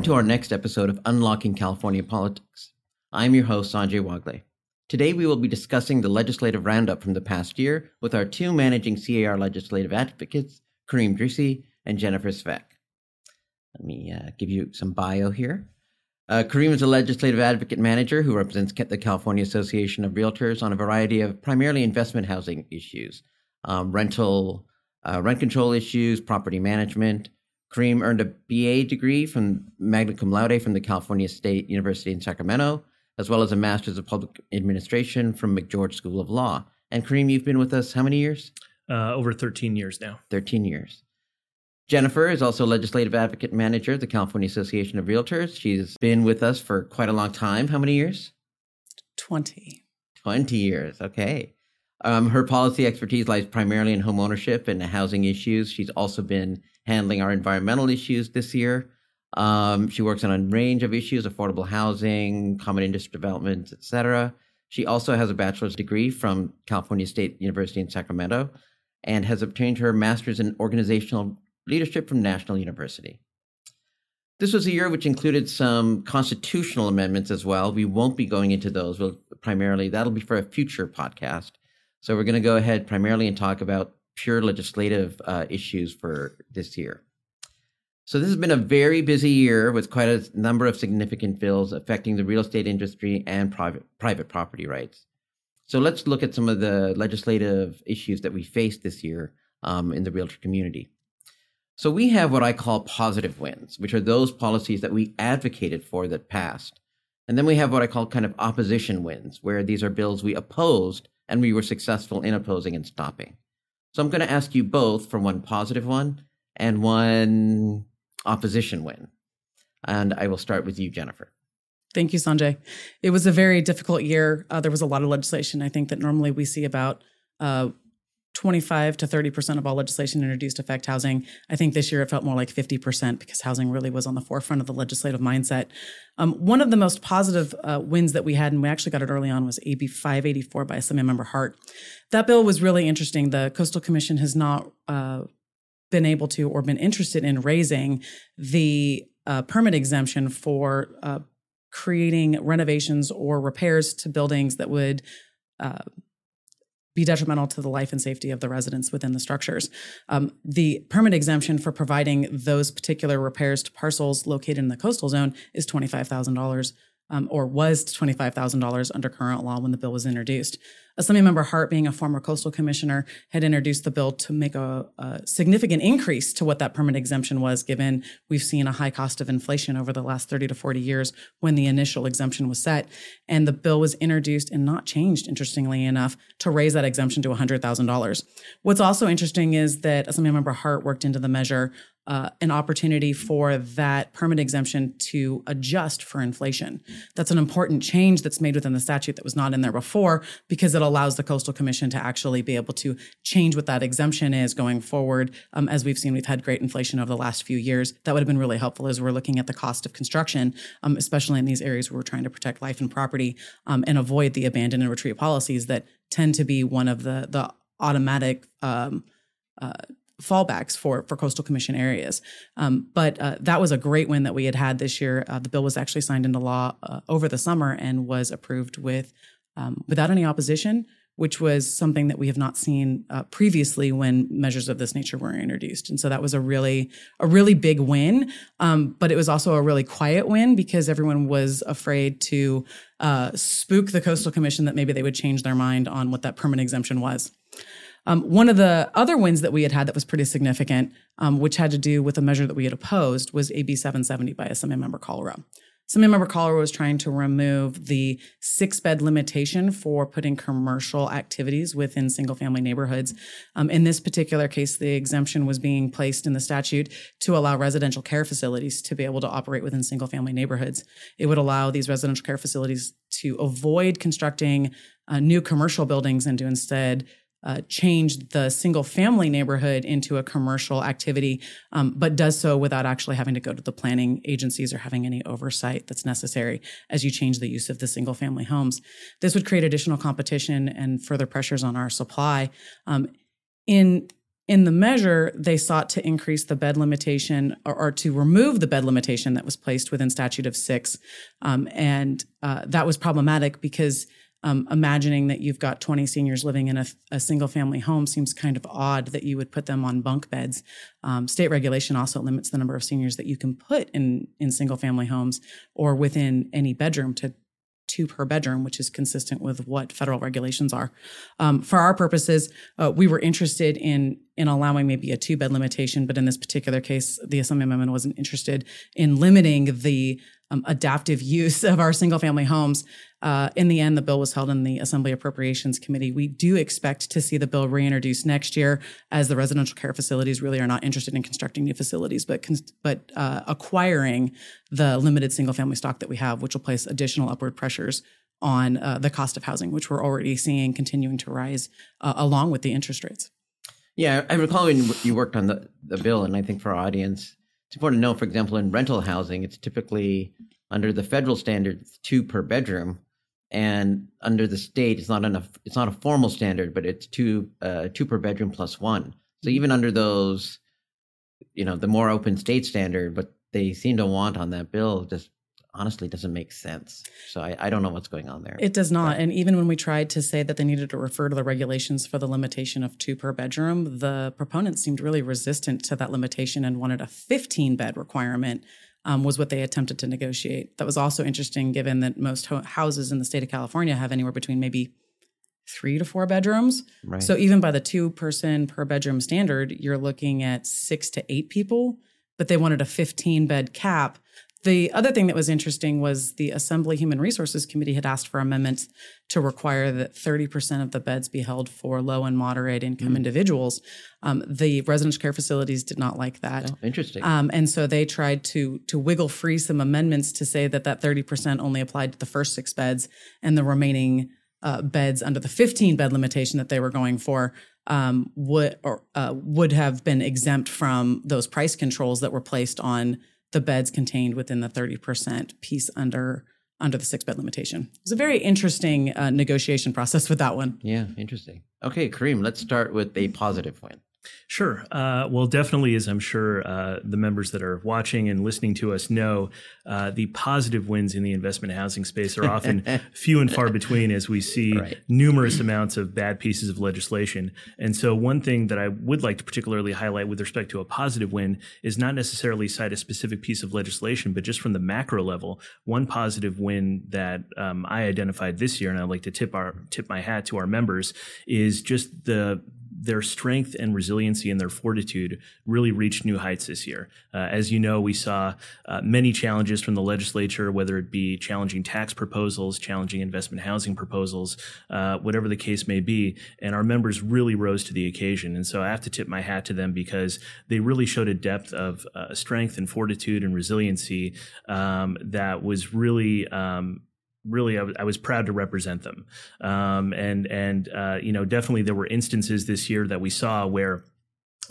Welcome to our next episode of Unlocking California Politics. I'm your host, Sanjay Wagle. Today we will be discussing the legislative roundup from the past year with our two managing CAR legislative advocates, Karim Drissi and Jennifer Svec. Let me uh, give you some bio here. Uh, Karim is a legislative advocate manager who represents the California Association of Realtors on a variety of primarily investment housing issues, um, rental, uh, rent control issues, property management, Karim earned a BA degree from magna cum laude from the California State University in Sacramento, as well as a master's of public administration from McGeorge School of Law. And Karim, you've been with us how many years? Uh, over 13 years now. 13 years. Jennifer is also legislative advocate manager at the California Association of Realtors. She's been with us for quite a long time. How many years? 20. 20 years. Okay. Um, her policy expertise lies primarily in home ownership and housing issues. She's also been handling our environmental issues this year. Um, she works on a range of issues, affordable housing, common interest development, etc. She also has a bachelor's degree from California State University in Sacramento and has obtained her master's in organizational leadership from National University. This was a year which included some constitutional amendments as well. We won't be going into those. We'll primarily, that'll be for a future podcast. So we're going to go ahead primarily and talk about pure legislative uh, issues for this year. So this has been a very busy year with quite a number of significant bills affecting the real estate industry and private private property rights. So let's look at some of the legislative issues that we faced this year um, in the realtor community. So we have what I call positive wins, which are those policies that we advocated for that passed. And then we have what I call kind of opposition wins, where these are bills we opposed and we were successful in opposing and stopping. So I'm going to ask you both for one positive one and one opposition win. And I will start with you, Jennifer. Thank you, Sanjay. It was a very difficult year. Uh, there was a lot of legislation. I think that normally we see about uh, 25 to 30% of all legislation introduced affect housing. I think this year it felt more like 50% because housing really was on the forefront of the legislative mindset. Um, one of the most positive uh, wins that we had, and we actually got it early on, was AB 584 by Assemblymember Hart. That bill was really interesting. The Coastal Commission has not uh, been able to or been interested in raising the uh, permit exemption for uh, creating renovations or repairs to buildings that would uh, be detrimental to the life and safety of the residents within the structures. Um, the permit exemption for providing those particular repairs to parcels located in the coastal zone is $25,000 um, or was $25,000 under current law when the bill was introduced. Assemblymember Hart, being a former coastal commissioner, had introduced the bill to make a, a, significant increase to what that permit exemption was, given we've seen a high cost of inflation over the last 30 to 40 years when the initial exemption was set. And the bill was introduced and not changed, interestingly enough, to raise that exemption to $100,000. What's also interesting is that Assemblymember Hart worked into the measure uh, an opportunity for that permit exemption to adjust for inflation. That's an important change that's made within the statute that was not in there before because it allows the Coastal Commission to actually be able to change what that exemption is going forward. Um, as we've seen, we've had great inflation over the last few years. That would have been really helpful as we're looking at the cost of construction, um, especially in these areas where we're trying to protect life and property um, and avoid the abandon and retreat policies that tend to be one of the the automatic um, uh, fallbacks for for coastal commission areas. Um, but uh, that was a great win that we had had this year. Uh, the bill was actually signed into law uh, over the summer and was approved with um, without any opposition, which was something that we have not seen uh, previously when measures of this nature were introduced. And so that was a really a really big win. Um, but it was also a really quiet win because everyone was afraid to uh, spook the coastal commission that maybe they would change their mind on what that permanent exemption was. Um, one of the other wins that we had had that was pretty significant, um, which had to do with a measure that we had opposed, was AB 770 by Assemblymember Kalra. Assemblymember Kalra was trying to remove the six bed limitation for putting commercial activities within single family neighborhoods. Um, in this particular case, the exemption was being placed in the statute to allow residential care facilities to be able to operate within single family neighborhoods. It would allow these residential care facilities to avoid constructing uh, new commercial buildings and to instead uh, changed the single family neighborhood into a commercial activity, um, but does so without actually having to go to the planning agencies or having any oversight that's necessary as you change the use of the single family homes. This would create additional competition and further pressures on our supply. Um, in In the measure, they sought to increase the bed limitation or, or to remove the bed limitation that was placed within statute of six. Um, and uh, that was problematic because um, imagining that you've got 20 seniors living in a, a, single family home seems kind of odd that you would put them on bunk beds. Um, state regulation also limits the number of seniors that you can put in, in single family homes or within any bedroom to two per bedroom, which is consistent with what federal regulations are. Um, for our purposes, uh, we were interested in in allowing maybe a two bed limitation, but in this particular case, the Assembly amendment wasn't interested in limiting the um, adaptive use of our single family homes. Uh, in the end, the bill was held in the Assembly Appropriations Committee. We do expect to see the bill reintroduced next year, as the residential care facilities really are not interested in constructing new facilities, but but uh, acquiring the limited single family stock that we have, which will place additional upward pressures on uh, the cost of housing, which we're already seeing continuing to rise uh, along with the interest rates. Yeah, I recall when you worked on the, the bill, and I think for our audience, it's important to know, for example, in rental housing, it's typically under the federal standard, two per bedroom, and under the state, it's not enough. It's not a formal standard, but it's two uh, two per bedroom plus one. So even under those, you know, the more open state standard, but they seem to want on that bill just honestly doesn't make sense. So I, I, don't know what's going on there. It does not. But. And even when we tried to say that they needed to refer to the regulations for the limitation of two per bedroom, the proponents seemed really resistant to that limitation and wanted a 15 bed requirement. Um, was what they attempted to negotiate. That was also interesting, given that most ho- houses in the state of California have anywhere between maybe three to four bedrooms. Right. So even by the two person per bedroom standard, you're looking at six to eight people. But they wanted a 15 bed cap the other thing that was interesting was the Assembly Human Resources Committee had asked for amendments to require that 30% of the beds be held for low and moderate income mm. individuals. Um, the residential care facilities did not like that. Oh, interesting. Um, and so they tried to to wiggle free some amendments to say that that 30% only applied to the first six beds and the remaining uh, beds under the 15 bed limitation that they were going for um, would or uh, would have been exempt from those price controls that were placed on the beds contained within the 30% piece under under the six bed limitation. It was a very interesting uh, negotiation process with that one. Yeah, interesting. Okay, Karim, let's start with a positive win. Sure. Uh, well, definitely, as I'm sure uh, the members that are watching and listening to us know, uh, the positive wins in the investment housing space are often few and far between as we see right. numerous amounts of bad pieces of legislation. And so, one thing that I would like to particularly highlight with respect to a positive win is not necessarily cite a specific piece of legislation, but just from the macro level, one positive win that um, I identified this year, and I'd like to tip our tip my hat to our members, is just the their strength and resiliency and their fortitude really reached new heights this year. Uh, as you know, we saw uh, many challenges from the legislature, whether it be challenging tax proposals, challenging investment housing proposals, uh, whatever the case may be. And our members really rose to the occasion. And so I have to tip my hat to them because they really showed a depth of uh, strength and fortitude and resiliency um, that was really um, really I, w- I was proud to represent them. Um, and and uh, you know definitely there were instances this year that we saw where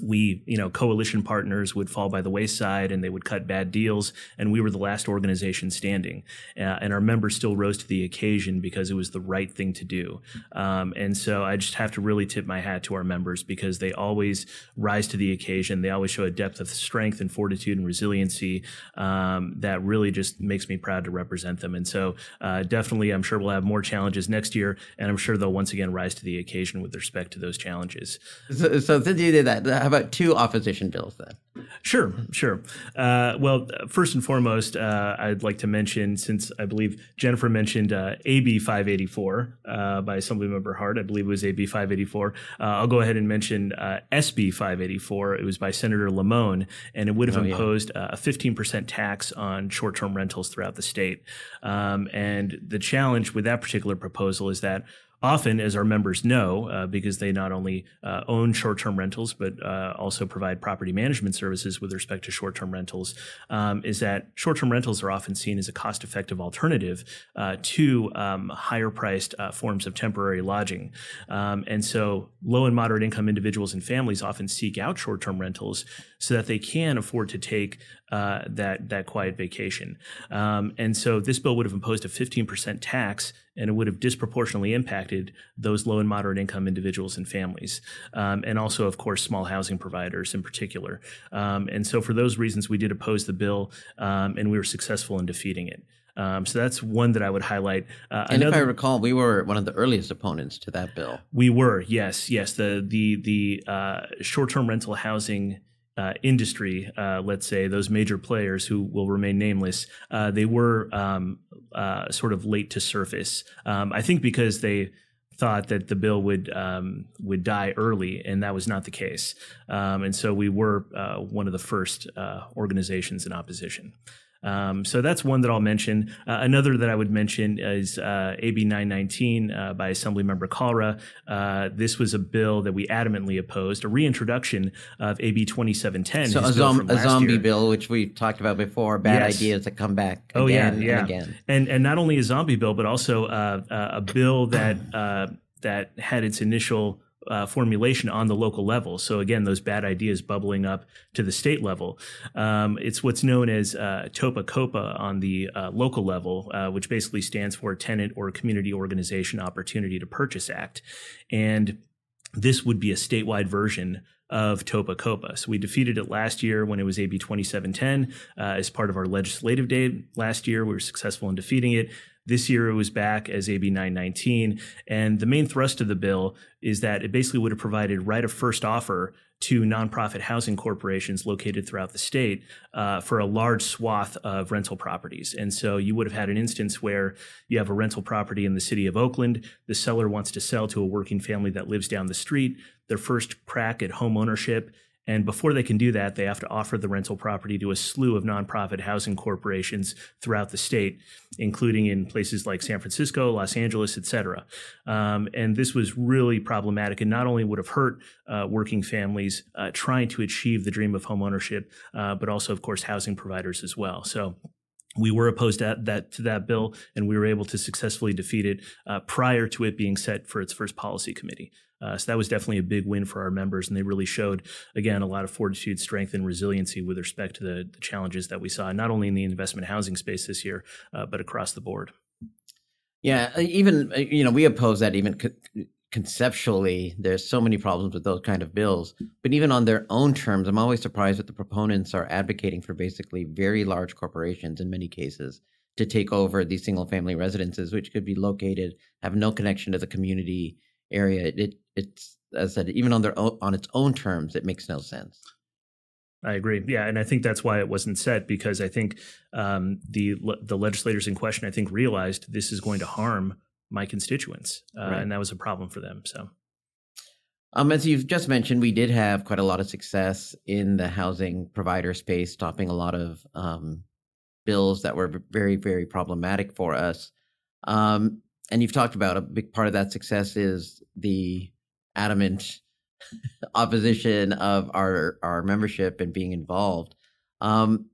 we, you know, coalition partners would fall by the wayside and they would cut bad deals. And we were the last organization standing. Uh, and our members still rose to the occasion because it was the right thing to do. Um, and so I just have to really tip my hat to our members because they always rise to the occasion. They always show a depth of strength and fortitude and resiliency um, that really just makes me proud to represent them. And so uh, definitely, I'm sure we'll have more challenges next year. And I'm sure they'll once again rise to the occasion with respect to those challenges. So, so since you did that, about two opposition bills then? Sure, sure. Uh, well, first and foremost, uh, I'd like to mention, since I believe Jennifer mentioned uh, AB 584 uh, by Assemblymember Hart, I believe it was AB 584. Uh, I'll go ahead and mention uh, SB 584. It was by Senator Lamone, and it would have oh, imposed yeah. a 15% tax on short term rentals throughout the state. Um, and the challenge with that particular proposal is that often, as our members know, uh, because they not only uh, own short term rentals, but uh, also provide property management services with respect to short term rentals, um, is that short term rentals are often seen as a cost effective alternative uh, to um, higher priced uh, forms of temporary lodging. Um, and so low and moderate income individuals and families often seek out short term rentals so that they can afford to take uh, that that quiet vacation. Um, and so this bill would have imposed a 15% tax and it would have disproportionately impacted those low and moderate income individuals and families, um, and also, of course, small housing providers in particular. Um, and so, for those reasons, we did oppose the bill, um, and we were successful in defeating it. Um, so that's one that I would highlight. Uh, and another, if I recall, we were one of the earliest opponents to that bill. We were, yes, yes. The the the uh, short term rental housing uh, industry, uh, let's say those major players who will remain nameless, uh, they were um, uh, sort of late to surface. Um, I think because they thought that the bill would um, would die early, and that was not the case. Um, and so we were uh, one of the first uh, organizations in opposition. Um, so that's one that I'll mention. Uh, another that I would mention is uh, AB 919 uh, by Assemblymember Kalra. Uh, this was a bill that we adamantly opposed, a reintroduction of AB 2710. So a, zom- a zombie year. bill, which we talked about before, bad yes. ideas that come back oh, yeah, yeah. and again. And, and not only a zombie bill, but also uh, uh, a bill that, that had its initial uh, formulation on the local level. So again, those bad ideas bubbling up to the state level. Um, it's what's known as uh, TOPA COPA on the uh, local level, uh, which basically stands for Tenant or Community Organization Opportunity to Purchase Act, and this would be a statewide version of TOPA COPA. So we defeated it last year when it was AB 2710 uh, as part of our legislative day last year. We were successful in defeating it. This year it was back as AB 919. And the main thrust of the bill is that it basically would have provided right of first offer to nonprofit housing corporations located throughout the state uh, for a large swath of rental properties. And so you would have had an instance where you have a rental property in the city of Oakland. The seller wants to sell to a working family that lives down the street. Their first crack at home ownership and before they can do that, they have to offer the rental property to a slew of nonprofit housing corporations throughout the state, including in places like San Francisco, Los Angeles, et cetera. Um, and this was really problematic and not only would have hurt uh, working families uh, trying to achieve the dream of homeownership, uh, but also, of course, housing providers as well. So we were opposed to that, to that bill, and we were able to successfully defeat it uh, prior to it being set for its first policy committee. Uh, so that was definitely a big win for our members, and they really showed, again, a lot of fortitude, strength, and resiliency with respect to the, the challenges that we saw, not only in the investment housing space this year, uh, but across the board. Yeah, uh, even uh, you know we oppose that even co- conceptually. There's so many problems with those kind of bills, but even on their own terms, I'm always surprised that the proponents are advocating for basically very large corporations in many cases to take over these single family residences, which could be located have no connection to the community area. It, it's as I said, even on their own, on its own terms, it makes no sense. I agree. Yeah, and I think that's why it wasn't set because I think um, the the legislators in question, I think, realized this is going to harm my constituents, uh, right. and that was a problem for them. So, um, as you've just mentioned, we did have quite a lot of success in the housing provider space, stopping a lot of um, bills that were very, very problematic for us. Um, and you've talked about a big part of that success is the adamant opposition of our our membership and being involved. Um,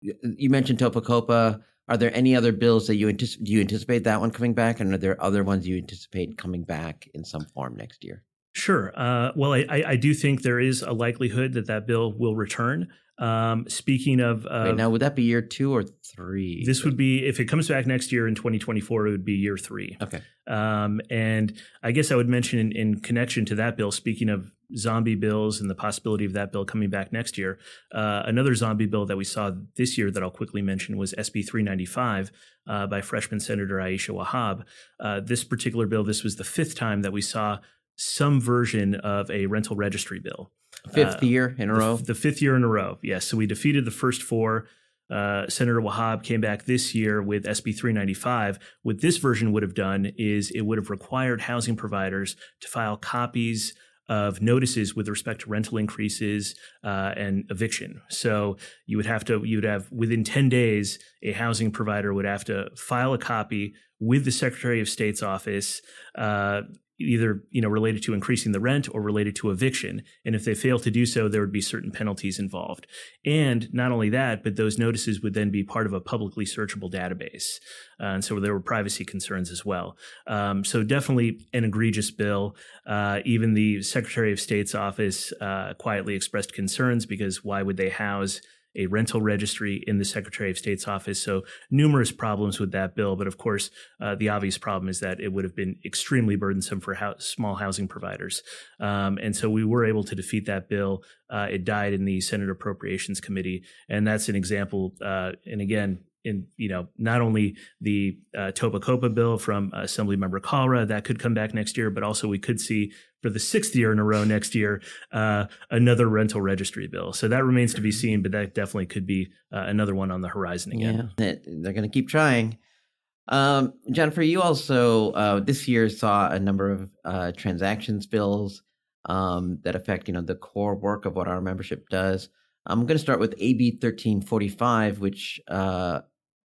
you mentioned TOPA COPA. Are there any other bills that you anticipate? Do you anticipate that one coming back, and are there other ones you anticipate coming back in some form next year? Sure. Uh, well, I, I, do think there is a likelihood that that bill will return. Um, speaking of, uh, Wait, now would that be year two or three? This would be if it comes back next year in 2024, it would be year three. Okay. Um, and I guess I would mention in, in, connection to that bill, speaking of zombie bills and the possibility of that bill coming back next year, uh, another zombie bill that we saw this year that I'll quickly mention was SB 395 uh, by freshman Senator Aisha Wahab. Uh, this particular bill, this was the fifth time that we saw some version of a rental registry bill. Fifth uh, year in a row. The fifth year in a row. Yes. So we defeated the first four. Uh, Senator Wahab came back this year with SB 395. What this version would have done is it would have required housing providers to file copies of notices with respect to rental increases uh, and eviction. So you would have to, you would have within 10 days, a housing provider would have to file a copy with the Secretary of State's office, uh, either you know related to increasing the rent or related to eviction. And if they fail to do so there would be certain penalties involved. And not only that but those notices would then be part of a publicly searchable database. Uh, and so there were privacy concerns as well. Um, so definitely an egregious bill. Uh, even the secretary of state's office uh, quietly expressed concerns because why would they house a rental registry in the Secretary of State's office. So numerous problems with that bill. But of course, uh, the obvious problem is that it would have been extremely burdensome for ho- small housing providers. Um, and so we were able to defeat that bill. Uh, it died in the Senate Appropriations Committee, and that's an example. Uh, and again, in you know not only the uh, Topa Copa bill from Assemblymember Kalra that could come back next year, but also we could see for the sixth year in a row next year uh, another rental registry bill. So that remains to be seen, but that definitely could be uh, another one on the horizon again. Yeah, they're going to keep trying. Um, Jennifer, you also uh, this year saw a number of uh, transactions bills um, that affect you know the core work of what our membership does. I'm going to start with AB 1345, which uh,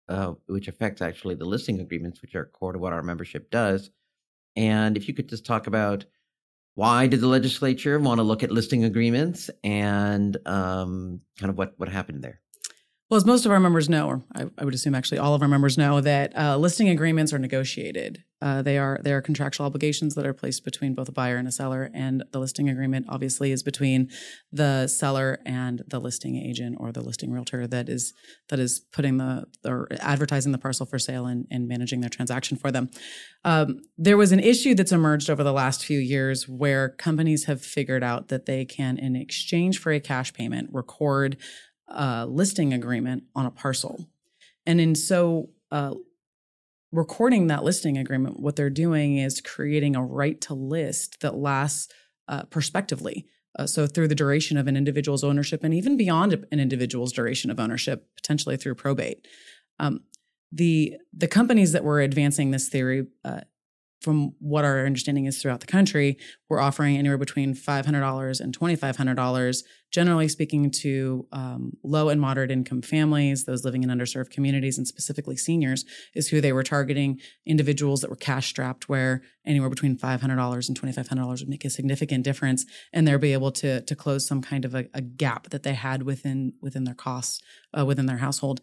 uh, which affects actually the listing agreements, which are core to what our membership does. And if you could just talk about why did the legislature want to look at listing agreements and um, kind of what, what happened there? Well, as most of our members know, or I, I would assume actually all of our members know, that uh, listing agreements are negotiated. Uh, they are they are contractual obligations that are placed between both a buyer and a seller, and the listing agreement obviously is between the seller and the listing agent or the listing realtor that is that is putting the or advertising the parcel for sale and, and managing their transaction for them. Um, there was an issue that's emerged over the last few years where companies have figured out that they can, in exchange for a cash payment, record uh, listing agreement on a parcel. And in so uh, recording that listing agreement, what they're doing is creating a right to list that lasts uh, prospectively. Uh, so through the duration of an individual's ownership and even beyond an individual's duration of ownership, potentially through probate. Um, the the companies that were advancing this theory uh, from what our understanding is throughout the country, we're offering anywhere between $500 and $2,500, generally speaking to um, low and moderate income families, those living in underserved communities, and specifically seniors, is who they were targeting. Individuals that were cash strapped, where anywhere between $500 and $2,500 would make a significant difference, and they'll be able to, to close some kind of a, a gap that they had within, within their costs uh, within their household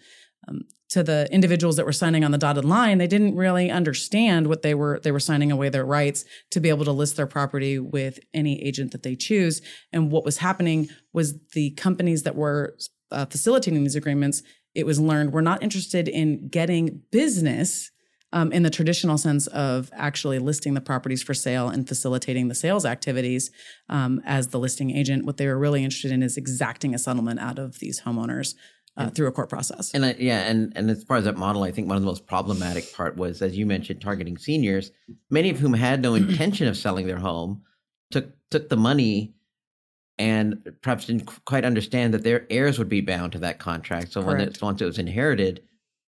um, to the individuals that were signing on the dotted line, they didn't really understand what they were they were signing away their rights to be able to list their property with any agent that they choose. And what was happening was the companies that were uh, facilitating these agreements, it was learned were not interested in getting business um, in the traditional sense of actually listing the properties for sale and facilitating the sales activities um, as the listing agent. What they were really interested in is exacting a settlement out of these homeowners uh, through a court process. And I, yeah, and and as far as that model, I think one of the most problematic part was, as you mentioned, targeting seniors, many of whom had no intention of selling their home, took took the money, and perhaps didn't quite understand that their heirs would be bound to that contract. So when it, once it was inherited,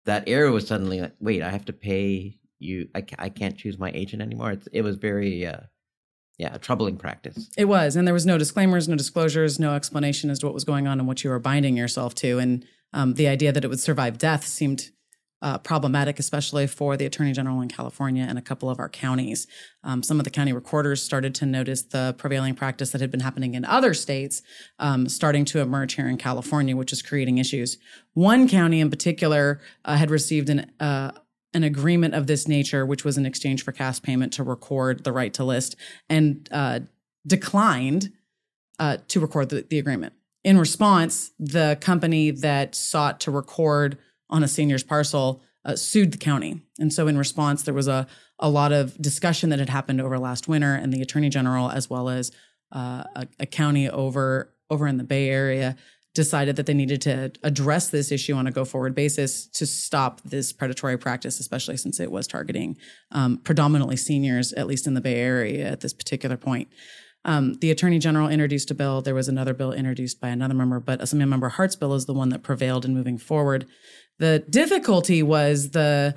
that heir was suddenly like, "Wait, I have to pay you. I, I can't choose my agent anymore." It's, it was very. Uh, yeah, a troubling practice. It was, and there was no disclaimers, no disclosures, no explanation as to what was going on and what you were binding yourself to. And um, the idea that it would survive death seemed uh, problematic, especially for the Attorney General in California and a couple of our counties. Um, some of the county recorders started to notice the prevailing practice that had been happening in other states um, starting to emerge here in California, which is creating issues. One county in particular uh, had received an uh, an agreement of this nature, which was in exchange for cash payment to record the right to list, and uh, declined uh, to record the, the agreement. In response, the company that sought to record on a senior's parcel uh, sued the county. And so, in response, there was a, a lot of discussion that had happened over last winter, and the attorney general, as well as uh, a, a county over over in the Bay Area, decided that they needed to address this issue on a go forward basis to stop this predatory practice, especially since it was targeting um, predominantly seniors, at least in the Bay Area at this particular point. Um, the attorney general introduced a bill. There was another bill introduced by another member, but Assembly Member Hart's bill is the one that prevailed in moving forward. The difficulty was the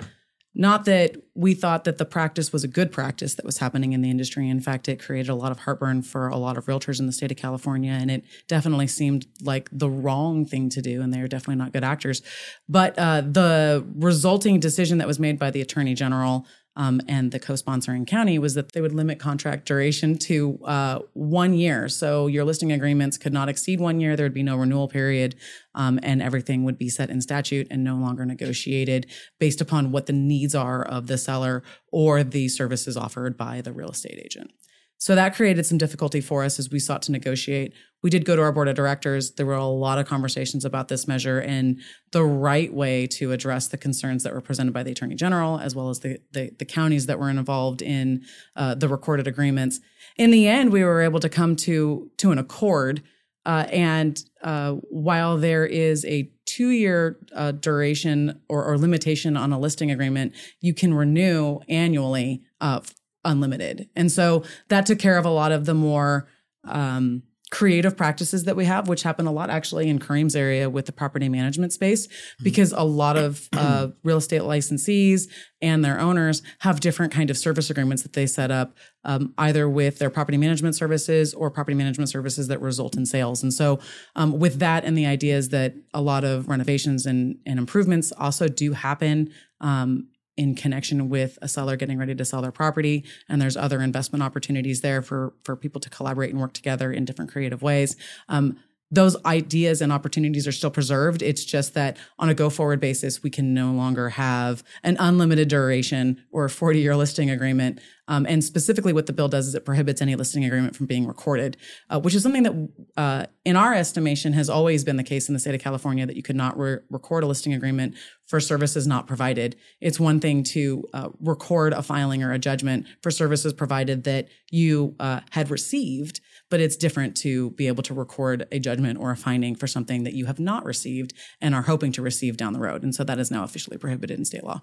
not that we thought that the practice was a good practice that was happening in the industry. In fact, it created a lot of heartburn for a lot of realtors in the state of California, and it definitely seemed like the wrong thing to do. And they are definitely not good actors. But uh, the resulting decision that was made by the attorney general um, and the co-sponsoring county was that they would limit contract duration to uh, one year. So your listing agreements could not exceed one year. There would be no renewal period, um, and everything would be set in statute and no longer negotiated based upon what the needs are of the seller or the services offered by the real estate agent. So that created some difficulty for us as we sought to negotiate. We did go to our board of directors. There were a lot of conversations about this measure and the right way to address the concerns that were presented by the attorney general, as well as the the, the counties that were involved in uh, the recorded agreements. In the end, we were able to come to to an accord. Uh, and uh, while there is a two year uh, duration or, or, limitation on a listing agreement, you can renew annually uh, unlimited. And so that took care of a lot of the more um, creative practices that we have, which happen a lot actually in Karim's area with the property management space, mm-hmm. because a lot of uh, real estate licensees and their owners have different kind of service agreements that they set up, um, either with their property management services or property management services that result in sales. And so, um, with that and the ideas that a lot of renovations and, and improvements also do happen um, in connection with a seller getting ready to sell their property and there's other investment opportunities there for for people to collaborate and work together in different creative ways. Um, those ideas and opportunities are still preserved. It's just that on a go forward basis, we can no longer have an unlimited duration or a 40 year listing agreement. Um, and specifically, what the bill does is it prohibits any listing agreement from being recorded, uh, which is something that, uh, in our estimation, has always been the case in the state of California that you could not re- record a listing agreement for services not provided. It's one thing to uh, record a filing or a judgment for services provided that you uh, had received but it's different to be able to record a judgment or a finding for something that you have not received and are hoping to receive down the road. And so that is now officially prohibited in state law.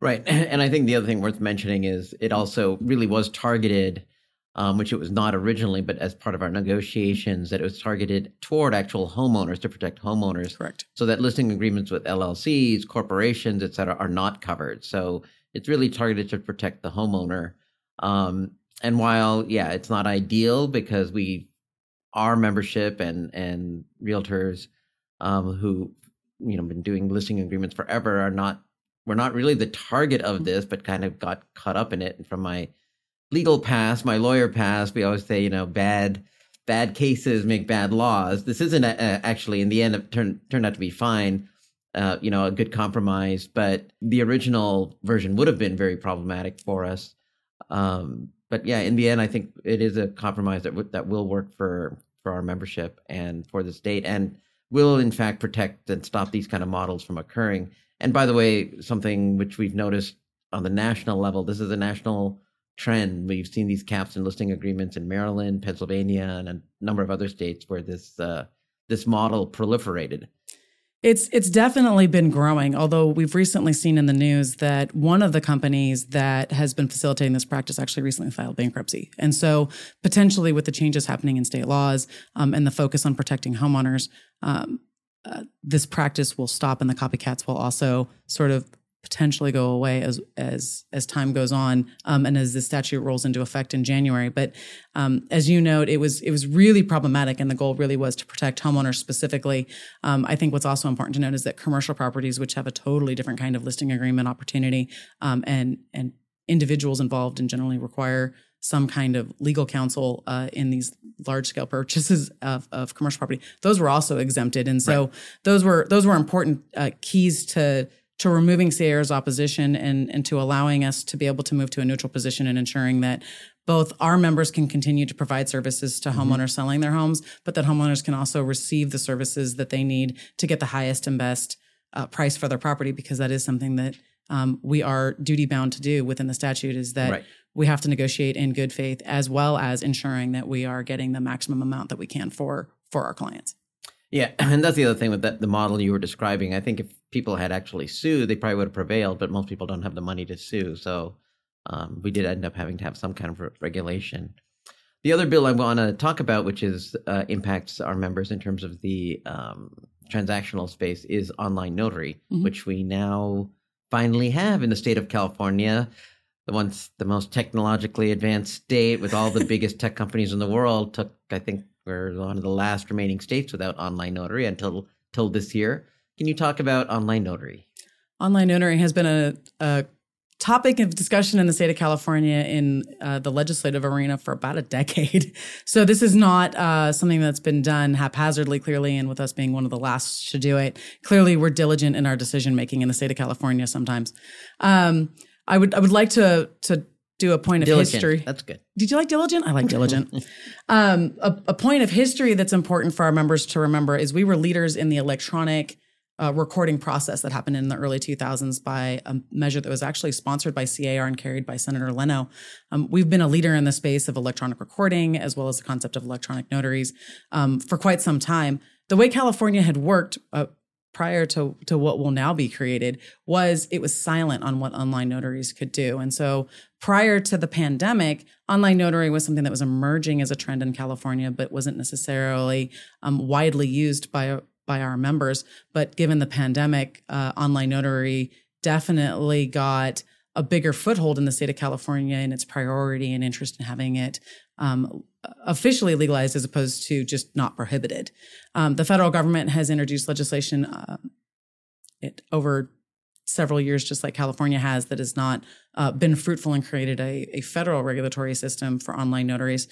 Right. And I think the other thing worth mentioning is it also really was targeted, um, which it was not originally, but as part of our negotiations, that it was targeted toward actual homeowners to protect homeowners. Correct. So that listing agreements with LLCs, corporations, et cetera, are not covered. So it's really targeted to protect the homeowner. Um, and while yeah, it's not ideal because we our membership and and realtors um, who you know been doing listing agreements forever are not we're not really the target of this, but kind of got caught up in it. And from my legal past, my lawyer past, we always say you know bad bad cases make bad laws. This isn't a, a, actually in the end it turned turned out to be fine. Uh, you know, a good compromise, but the original version would have been very problematic for us. Um, but yeah, in the end, I think it is a compromise that w- that will work for for our membership and for the state, and will in fact protect and stop these kind of models from occurring. And by the way, something which we've noticed on the national level, this is a national trend. We've seen these caps and listing agreements in Maryland, Pennsylvania, and a number of other states where this uh, this model proliferated. It's it's definitely been growing, although we've recently seen in the news that one of the companies that has been facilitating this practice actually recently filed bankruptcy. And so potentially with the changes happening in state laws um, and the focus on protecting homeowners, um, uh, this practice will stop and the copycats will also sort of potentially go away as as as time goes on um, and as the statute rolls into effect in January. But um, as you note, it was it was really problematic, and the goal really was to protect homeowners specifically. Um, I think what's also important to note is that commercial properties, which have a totally different kind of listing agreement opportunity, um, and and individuals involved and generally require some kind of legal counsel uh, in these large scale purchases of, of commercial property those were also exempted and so right. those were those were important uh, keys to to removing CAR's opposition and, and to allowing us to be able to move to a neutral position and ensuring that both our members can continue to provide services to mm-hmm. homeowners mm-hmm. selling their homes, but that homeowners can also receive the services that they need to get the highest and best uh, price for their property, because that is something that um, we are duty bound to do within the statute is that right. we have to negotiate in good faith as well as ensuring that we are getting the maximum amount that we can for for our clients. Yeah, and that's the other thing with that, the model you were describing. I think if people had actually sued, they probably would have prevailed, but most people don't have the money to sue. So um, we did end up having to have some kind of re- regulation. The other bill I want to talk about, which is uh, impacts our members in terms of the um, transactional space, is online notary, mm-hmm. which we now finally have in the state of California. The once the most technologically advanced state with all the biggest tech companies in the world took, I think, we're one of the last remaining states without online notary until till this year. Can you talk about online notary? Online notary has been a, a topic of discussion in the state of California in uh, the legislative arena for about a decade. So this is not uh, something that's been done haphazardly, clearly, and with us being one of the last to do it, clearly we're diligent in our decision making in the state of California. Sometimes, um, I would I would like to to do a point of diligent. history. That's good. Did you like diligent? I like diligent. um, a, a, point of history that's important for our members to remember is we were leaders in the electronic uh, recording process that happened in the early 2000s by a measure that was actually sponsored by CAR and carried by Senator Leno. Um, we've been a leader in the space of electronic recording as well as the concept of electronic notaries um, for quite some time. The way California had worked uh, prior to, to what will now be created was it was silent on what online notaries could do. And so prior to the pandemic, online notary was something that was emerging as a trend in California, but wasn't necessarily um, widely used by by our members. But given the pandemic, uh, online notary definitely got a bigger foothold in the state of California and its priority and interest in having it um, officially legalized as opposed to just not prohibited. Um, the federal government has introduced legislation uh, it, over several years, just like California has, that has not uh, been fruitful and created a, a federal regulatory system for online notaries.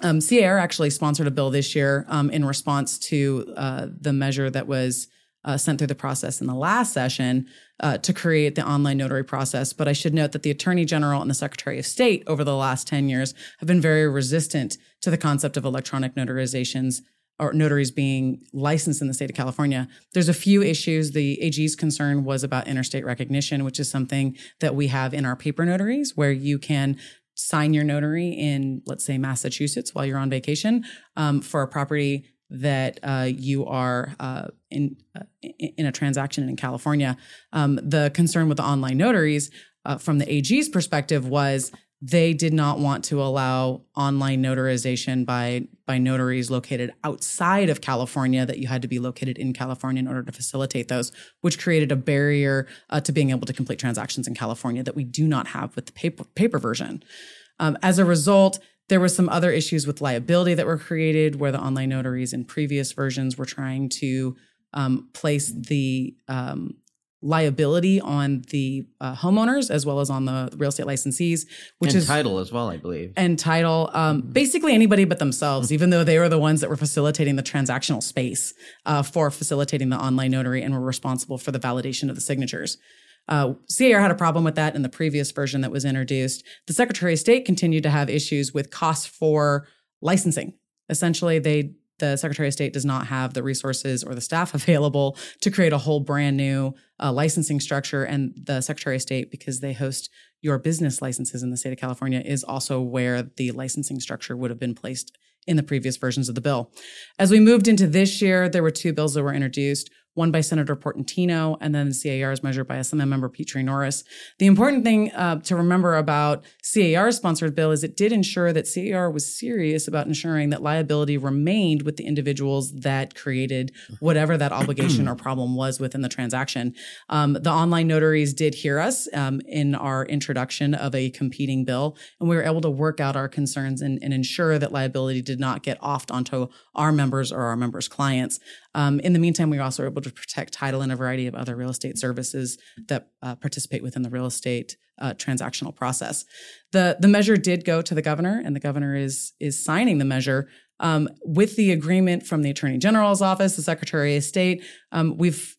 Um, CAR actually sponsored a bill this year um, in response to uh, the measure that was uh, sent through the process in the last session uh, to create the online notary process. But I should note that the Attorney General and the Secretary of State over the last 10 years have been very resistant to the concept of electronic notarizations or notaries being licensed in the state of California. There's a few issues. The AG's concern was about interstate recognition, which is something that we have in our paper notaries, where you can sign your notary in, let's say, Massachusetts while you're on vacation um, for a property that uh, you are uh, in uh, in a transaction in California. Um, the concern with the online notaries, uh, from the AG's perspective, was they did not want to allow online notarization by by notaries located outside of California that you had to be located in California in order to facilitate those which created a barrier uh, to being able to complete transactions in California that we do not have with the paper paper version. Um, as a result there were some other issues with liability that were created where the online notaries in previous versions were trying to um, place the um, liability on the uh, homeowners as well as on the real estate licensees, which and is title as well, I believe. And title, um, mm-hmm. basically anybody but themselves, mm-hmm. even though they were the ones that were facilitating the transactional space uh, for facilitating the online notary and were responsible for the validation of the signatures. Uh, CAR had a problem with that in the previous version that was introduced. The Secretary of State continued to have issues with costs for licensing. Essentially, they the Secretary of State does not have the resources or the staff available to create a whole brand new uh, licensing structure. And the Secretary of State, because they host your business licenses in the state of California, is also where the licensing structure would have been placed in the previous versions of the bill. As we moved into this year, there were two bills that were introduced one by Senator Portantino, and then the is measured by Assemblymember Petrie Norris. The important thing uh, to remember about CAR's sponsored bill is it did ensure that CAR was serious about ensuring that liability remained with the individuals that created whatever that obligation or problem was within the transaction. Um, the online notaries did hear us um, in our introduction of a competing bill, and we were able to work out our concerns and, and ensure that liability did not get offed onto our members or our members' clients. Um, in the meantime, we are also were able to protect title and a variety of other real estate services that uh, participate within the real estate uh, transactional process. The the measure did go to the governor, and the governor is is signing the measure um, with the agreement from the Attorney General's office, the Secretary of State. Um, we've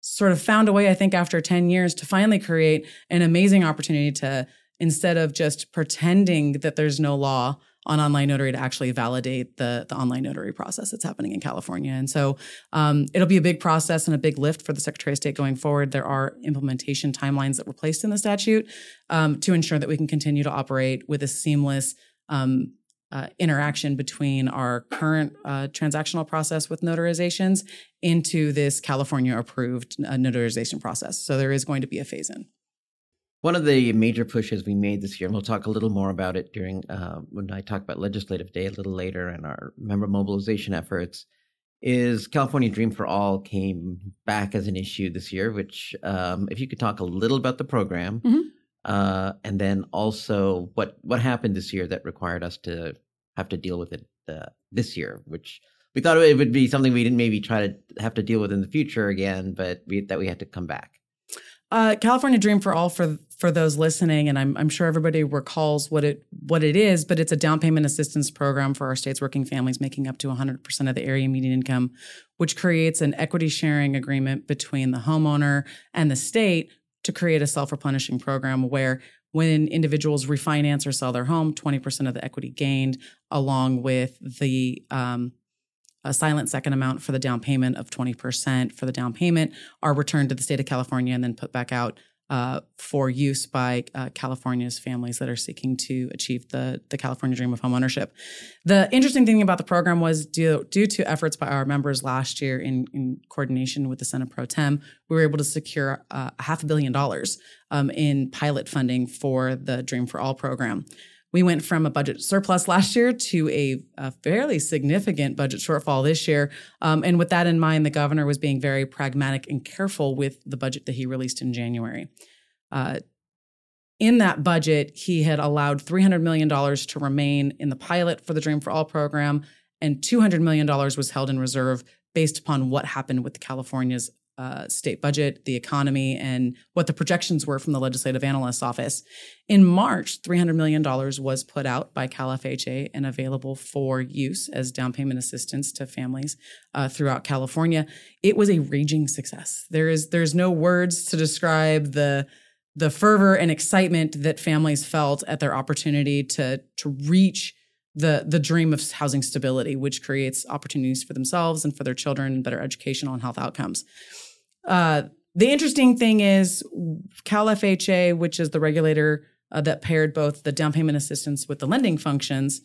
sort of found a way, I think, after ten years, to finally create an amazing opportunity to instead of just pretending that there's no law on online notary to actually validate the, the online notary process that's happening in California. And so um, it'll be a big process and a big lift for the Secretary of State going forward. There are implementation timelines that were placed in the statute um, to ensure that we can continue to operate with a seamless um, uh, interaction between our current uh, transactional process with notarizations into this California approved uh, notarization process. So there is going to be a phase in. One of the major pushes we made this year, and we'll talk a little more about it during uh, when I talk about Legislative Day a little later and our member mobilization efforts, is California Dream for All came back as an issue this year. Which, um, if you could talk a little about the program, mm-hmm. uh, and then also what what happened this year that required us to have to deal with it uh, this year, which we thought it would be something we didn't maybe try to have to deal with in the future again, but we, that we had to come back. Uh, California Dream for All for for those listening, and I'm, I'm sure everybody recalls what it what it is, but it's a down payment assistance program for our state's working families making up to 100% of the area median income, which creates an equity sharing agreement between the homeowner and the state to create a self replenishing program where when individuals refinance or sell their home, 20% of the equity gained, along with the um, a silent second amount for the down payment of 20% for the down payment, are returned to the state of California and then put back out uh, for use by uh, California's families that are seeking to achieve the, the California dream of homeownership. The interesting thing about the program was due, due to efforts by our members last year in, in coordination with the Senate Pro Tem, we were able to secure uh, a half a billion dollars um, in pilot funding for the Dream for All program. We went from a budget surplus last year to a, a fairly significant budget shortfall this year. Um, and with that in mind, the governor was being very pragmatic and careful with the budget that he released in January. Uh, in that budget, he had allowed $300 million to remain in the pilot for the Dream for All program, and $200 million was held in reserve based upon what happened with California's uh, state budget, the economy, and what the projections were from the legislative analyst's office. In March, $300 million was put out by Cal FHA and available for use as down payment assistance to families uh, throughout California. It was a raging success. There is there's no words to describe the the fervor and excitement that families felt at their opportunity to to reach the the dream of housing stability, which creates opportunities for themselves and for their children, better educational and health outcomes. Uh, the interesting thing is Cal FHA, which is the regulator uh, that paired both the down payment assistance with the lending functions,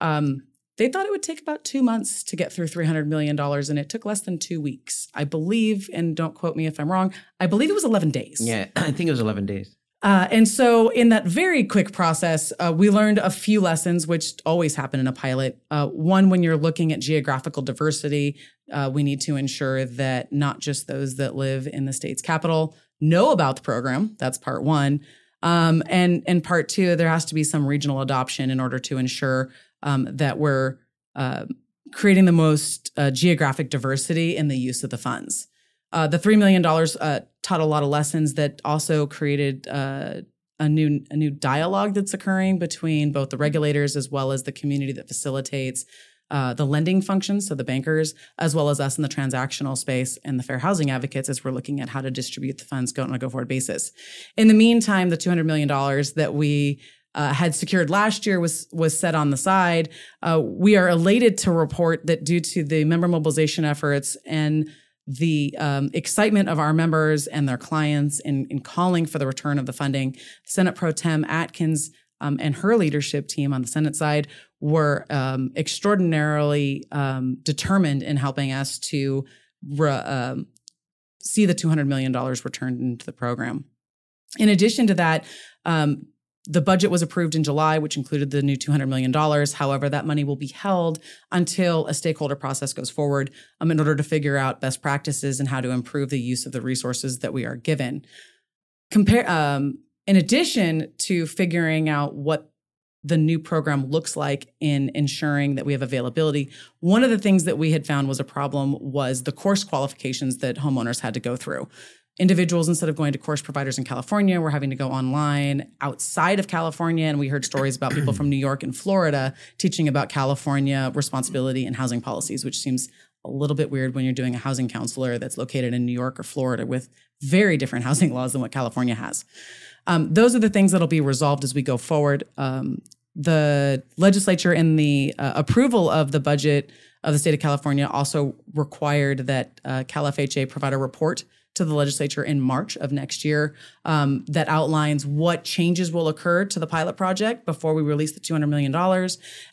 um, they thought it would take about two months to get through $300 million, and it took less than two weeks. I believe, and don't quote me if I'm wrong, I believe it was 11 days. Yeah, I think it was 11 days. Uh, and so, in that very quick process, uh, we learned a few lessons, which always happen in a pilot. Uh, one, when you're looking at geographical diversity, uh, we need to ensure that not just those that live in the state's capital know about the program. That's part one. Um, and and part two, there has to be some regional adoption in order to ensure um, that we're uh, creating the most uh, geographic diversity in the use of the funds. Uh, the three million dollars uh, taught a lot of lessons that also created uh, a new a new dialogue that's occurring between both the regulators as well as the community that facilitates uh, the lending functions, so the bankers, as well as us in the transactional space and the fair housing advocates, as we're looking at how to distribute the funds go on a go forward basis. In the meantime, the two hundred million dollars that we uh, had secured last year was was set on the side. Uh, we are elated to report that due to the member mobilization efforts and the um, excitement of our members and their clients in, in calling for the return of the funding. Senate Pro Tem Atkins um, and her leadership team on the Senate side were um, extraordinarily um, determined in helping us to re- um, see the $200 million returned into the program. In addition to that, um, the budget was approved in July, which included the new $200 million. However, that money will be held until a stakeholder process goes forward um, in order to figure out best practices and how to improve the use of the resources that we are given. Compare, um, in addition to figuring out what the new program looks like in ensuring that we have availability. One of the things that we had found was a problem was the course qualifications that homeowners had to go through individuals instead of going to course providers in California were having to go online outside of California and we heard stories about people from New York and Florida teaching about California responsibility and housing policies which seems a little bit weird when you're doing a housing counselor that's located in New York or Florida with very different housing laws than what California has. Um, those are the things that'll be resolved as we go forward. Um, the legislature in the uh, approval of the budget of the state of California also required that uh, Cal FHA provide a report to the legislature in March of next year um, that outlines what changes will occur to the pilot project before we release the $200 million.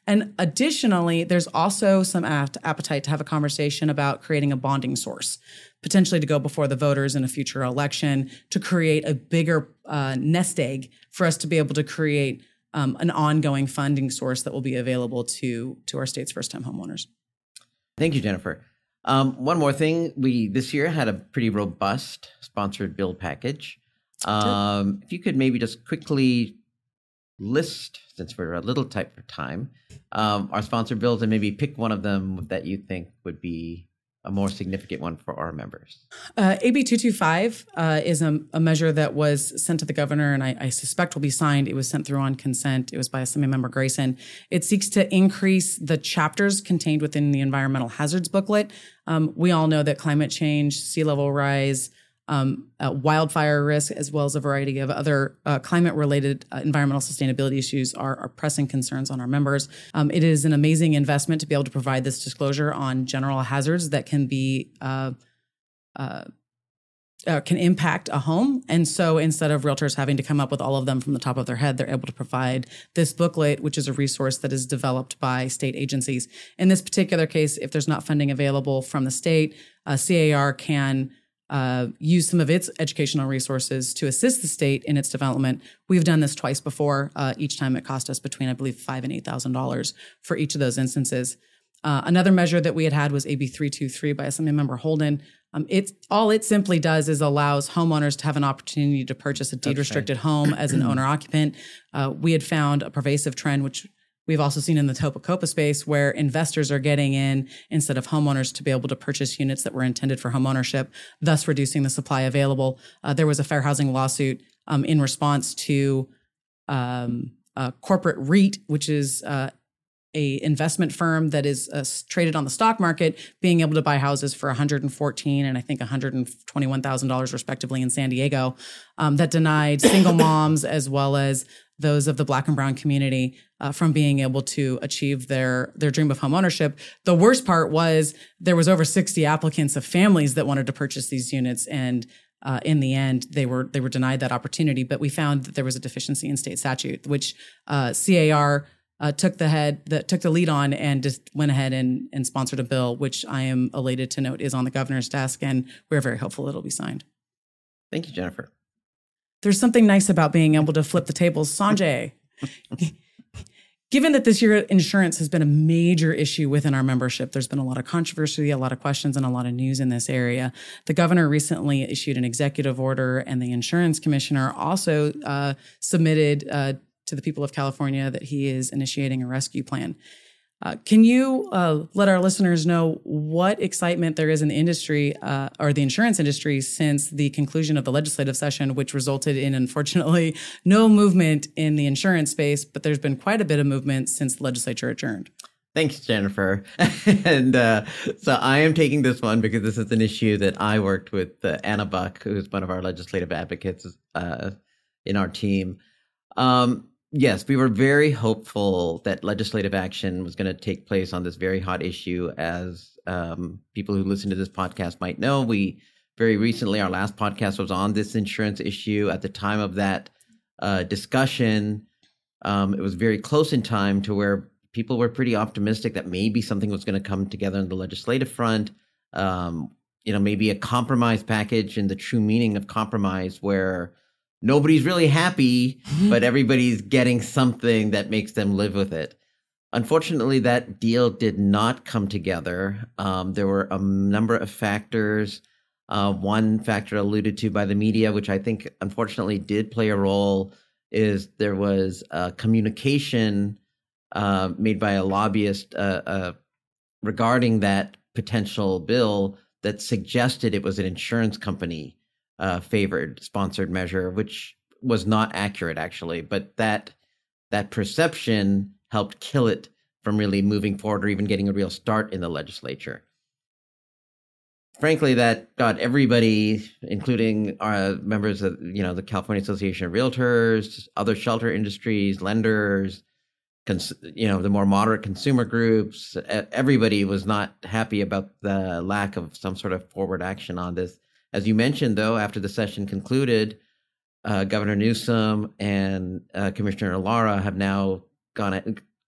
And additionally, there's also some appetite to have a conversation about creating a bonding source, potentially to go before the voters in a future election to create a bigger uh, nest egg for us to be able to create um, an ongoing funding source that will be available to, to our state's first time homeowners. Thank you, Jennifer. Um, one more thing, we this year had a pretty robust sponsored bill package. Um, if you could maybe just quickly list, since we're a little tight for time, um, our sponsored bills and maybe pick one of them that you think would be a more significant one for our members? Uh, AB 225 uh, is a, a, measure that was sent to the governor and I, I, suspect will be signed. It was sent through on consent. It was by Assembly Member Grayson. It seeks to increase the chapters contained within the environmental hazards booklet. Um, we all know that climate change, sea level rise, um, uh, wildfire risk, as well as a variety of other uh, climate related uh, environmental sustainability issues, are, are, pressing concerns on our members. Um, it is an amazing investment to be able to provide this disclosure on general hazards that can be. Uh, uh, uh, can impact a home. And so instead of realtors having to come up with all of them from the top of their head, they're able to provide this booklet, which is a resource that is developed by state agencies. In this particular case, if there's not funding available from the state, uh, CAR can uh, use some of its educational resources to assist the state in its development. We've done this twice before. Uh, each time it cost us between, I believe, five and eight thousand dollars for each of those instances. Uh, another measure that we had had was AB 323 by Assembly Member Holden. Um, it all it simply does is allows homeowners to have an opportunity to purchase a deed restricted home as an owner occupant. Uh, we had found a pervasive trend, which We've also seen in the Topa space where investors are getting in instead of homeowners to be able to purchase units that were intended for homeownership, thus reducing the supply available. Uh, there was a fair housing lawsuit um, in response to um, corporate REIT, which is uh, a investment firm that is uh, traded on the stock market, being able to buy houses for 114 and I think 121 thousand dollars respectively in San Diego, um, that denied single moms as well as those of the black and brown community uh, from being able to achieve their their dream of home ownership. The worst part was there was over 60 applicants of families that wanted to purchase these units and uh, in the end, they were they were denied that opportunity. But we found that there was a deficiency in state statute, which uh, CAR uh, took the head that took the lead on and just went ahead and, and sponsored a bill, which I am elated to note is on the governor's desk, and we're very hopeful it'll be signed. Thank you, Jennifer there's something nice about being able to flip the tables. Sanjay, given that this year insurance has been a major issue within our membership, there's been a lot of controversy, a lot of questions, and a lot of news in this area. The governor recently issued an executive order, and the insurance commissioner also uh, submitted uh, to the people of California that he is initiating a rescue plan. Uh, can you uh, let our listeners know what excitement there is in the industry uh, or the insurance industry since the conclusion of the legislative session, which resulted in, unfortunately, no movement in the insurance space, but there's been quite a bit of movement since the legislature adjourned? Thanks, Jennifer. and uh, so I am taking this one because this is an issue that I worked with uh, Anna Buck, who's one of our legislative advocates uh, in our team. Um, yes, we were very hopeful that legislative action was going to take place on this very hot issue. As um, people who listen to this podcast might know, we very recently, our last podcast was on this insurance issue. At the time of that uh, discussion, um, it was very close in time to where people were pretty optimistic that maybe something was going to come together on the legislative front. Um, you know, maybe a compromise package in the true meaning of compromise, where nobody's really happy, mm-hmm. but everybody's getting something that makes them live with it. Unfortunately, that deal did not come together. Um, there were a number of factors. Uh, one factor alluded to by the media, which I think unfortunately did play a role, is there was a communication uh, made by a lobbyist uh, uh regarding that potential bill that suggested it was an insurance company uh, favored sponsored measure, which was not accurate actually, but that that perception helped kill it from really moving forward or even getting a real start in the legislature. Frankly, that got everybody, including our members of you know the California Association of Realtors, other shelter industries, lenders, cons- you know the more moderate consumer groups. Everybody was not happy about the lack of some sort of forward action on this as you mentioned, though, after the session concluded, uh, Governor Newsom and uh, Commissioner Lara have now gone. At,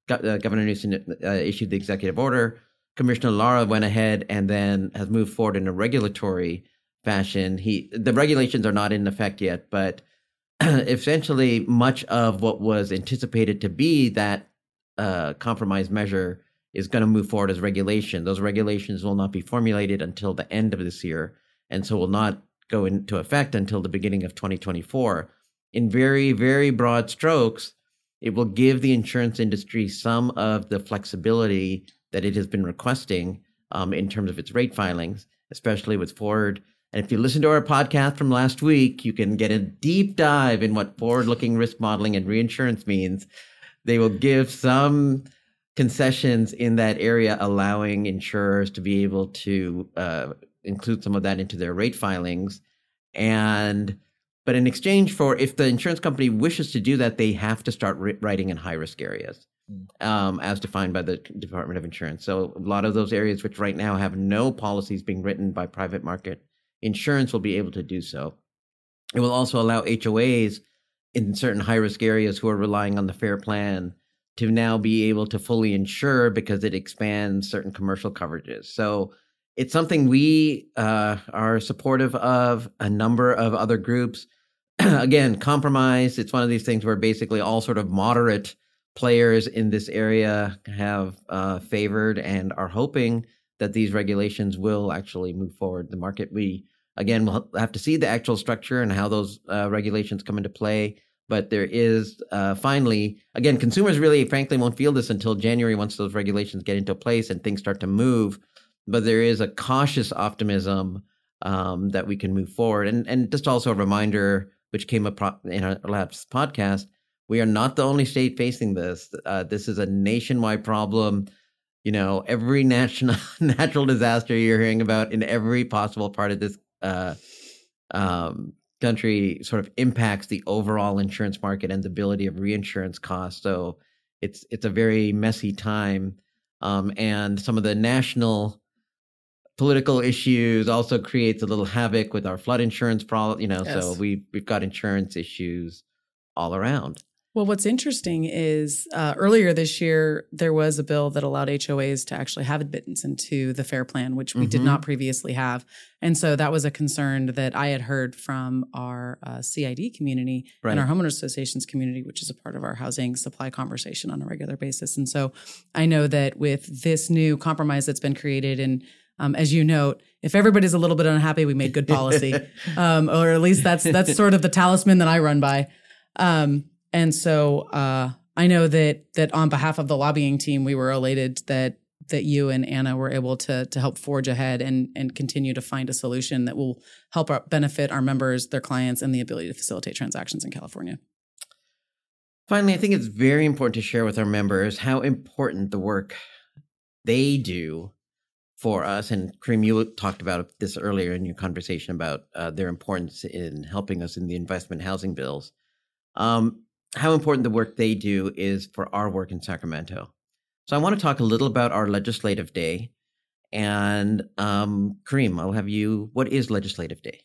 uh, Governor Newsom uh, issued the executive order. Commissioner Lara went ahead and then has moved forward in a regulatory fashion. He the regulations are not in effect yet, but essentially much of what was anticipated to be that uh, compromise measure is going to move forward as regulation. Those regulations will not be formulated until the end of this year and so will not go into effect until the beginning of 2024. In very, very broad strokes, it will give the insurance industry some of the flexibility that it has been requesting um, in terms of its rate filings, especially with forward. And if you listen to our podcast from last week, you can get a deep dive in what forward looking risk modeling and reinsurance means. They will give some concessions in that area, allowing insurers to be able to uh, include some of that into their rate filings. and but in exchange for if the insurance company wishes to do that, they have to start writing in high risk areas. Hmm. Um, as defined by the Department of Insurance. So a lot of those areas which right now have no policies being written by private market insurance will be able to do so. It will also allow HOAs in certain high risk areas who are relying on the fair plan to now be able to fully insure because it expands certain commercial coverages. So it's something we uh, are supportive of. A number of other groups, again, compromise. It's one of these things where basically all sort of moderate players in this area have uh, favored and are hoping that these regulations will actually move forward. The market, we again, we'll have to see the actual structure and how those uh, regulations come into play but there is uh, finally again consumers really frankly won't feel this until january once those regulations get into place and things start to move but there is a cautious optimism um, that we can move forward. And and just also a reminder which came up in our last podcast we are not the only state facing this. Uh, this is a nationwide problem. You know every national natural disaster you're hearing about in every possible part of this uh, um, country sort of impacts the overall insurance market and the ability of reinsurance costs. So it's it's a very messy time, um, and some of the national political issues also creates a little havoc with our flood insurance problem. You know, yes. so we we've got insurance issues all around. Well, what's interesting is uh, earlier this year, there was a bill that allowed HOAs to actually have admittance into the FAIR plan, which we mm-hmm. did not previously have. And so that was a concern that I had heard from our uh, CID community right. and our homeowners associations community, which is a part of our housing supply conversation on a regular basis. And so I know that with this new compromise that's been created and um, as you note, if everybody's a little bit unhappy, we made good policy, um, or at least that's that's sort of the talisman that I run by. Um, and so uh, I know that that on behalf of the lobbying team, we were elated that that you and Anna were able to to help forge ahead and and continue to find a solution that will help our, benefit our members, their clients, and the ability to facilitate transactions in California. Finally, I think it's very important to share with our members how important the work they do for us. And Karim, you talked about this earlier in your conversation about uh, their importance in helping us in the investment housing bills. Um, how important the work they do is for our work in Sacramento. So I want to talk a little about our legislative day. And um, Karim, I'll have you. What is Legislative Day?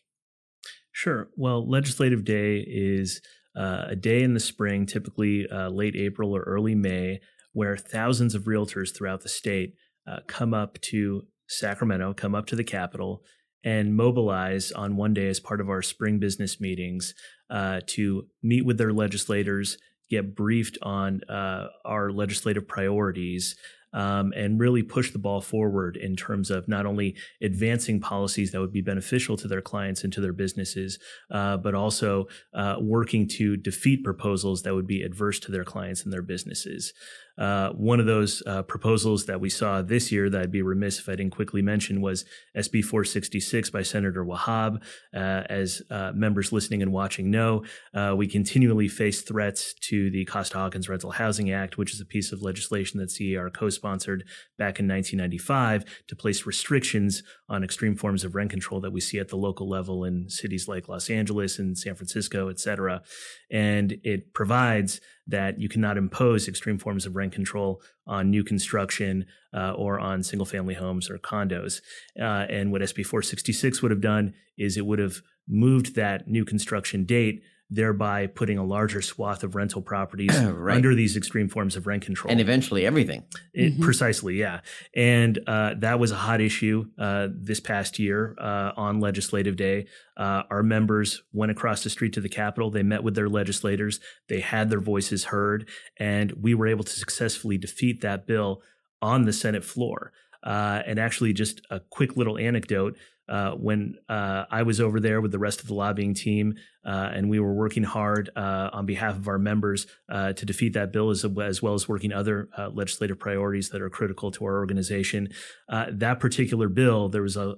Sure. Well, Legislative Day is uh, a day in the spring, typically uh, late April or early May, where thousands of realtors throughout the state uh, come up to Sacramento, come up to the Capitol, and mobilize on one day as part of our spring business meetings uh, to meet with their legislators, get briefed on uh, our legislative priorities, um, and really push the ball forward in terms of not only advancing policies that would be beneficial to their clients and to their businesses, uh, but also uh, working to defeat proposals that would be adverse to their clients and their businesses. Uh, one of those uh, proposals that we saw this year that I'd be remiss if I didn't quickly mention was SB 466 by Senator Wahab. Uh, as uh, members listening and watching know, uh, we continually face threats to the Costa Hawkins Rental Housing Act, which is a piece of legislation that CAR co sponsored back in 1995 to place restrictions on extreme forms of rent control that we see at the local level in cities like Los Angeles and San Francisco, et cetera. And it provides that you cannot impose extreme forms of rent control on new construction uh, or on single family homes or condos. Uh, and what SB 466 would have done is it would have moved that new construction date thereby putting a larger swath of rental properties right. under these extreme forms of rent control. And eventually everything. It, mm-hmm. Precisely, yeah. And uh, that was a hot issue uh, this past year uh, on Legislative Day. Uh, our members went across the street to the Capitol. They met with their legislators. They had their voices heard. And we were able to successfully defeat that bill on the Senate floor. Uh, and actually, just a quick little anecdote uh, when uh, I was over there with the rest of the lobbying team, uh, and we were working hard uh, on behalf of our members uh, to defeat that bill, as, as well as working other uh, legislative priorities that are critical to our organization. that particular bill, there was a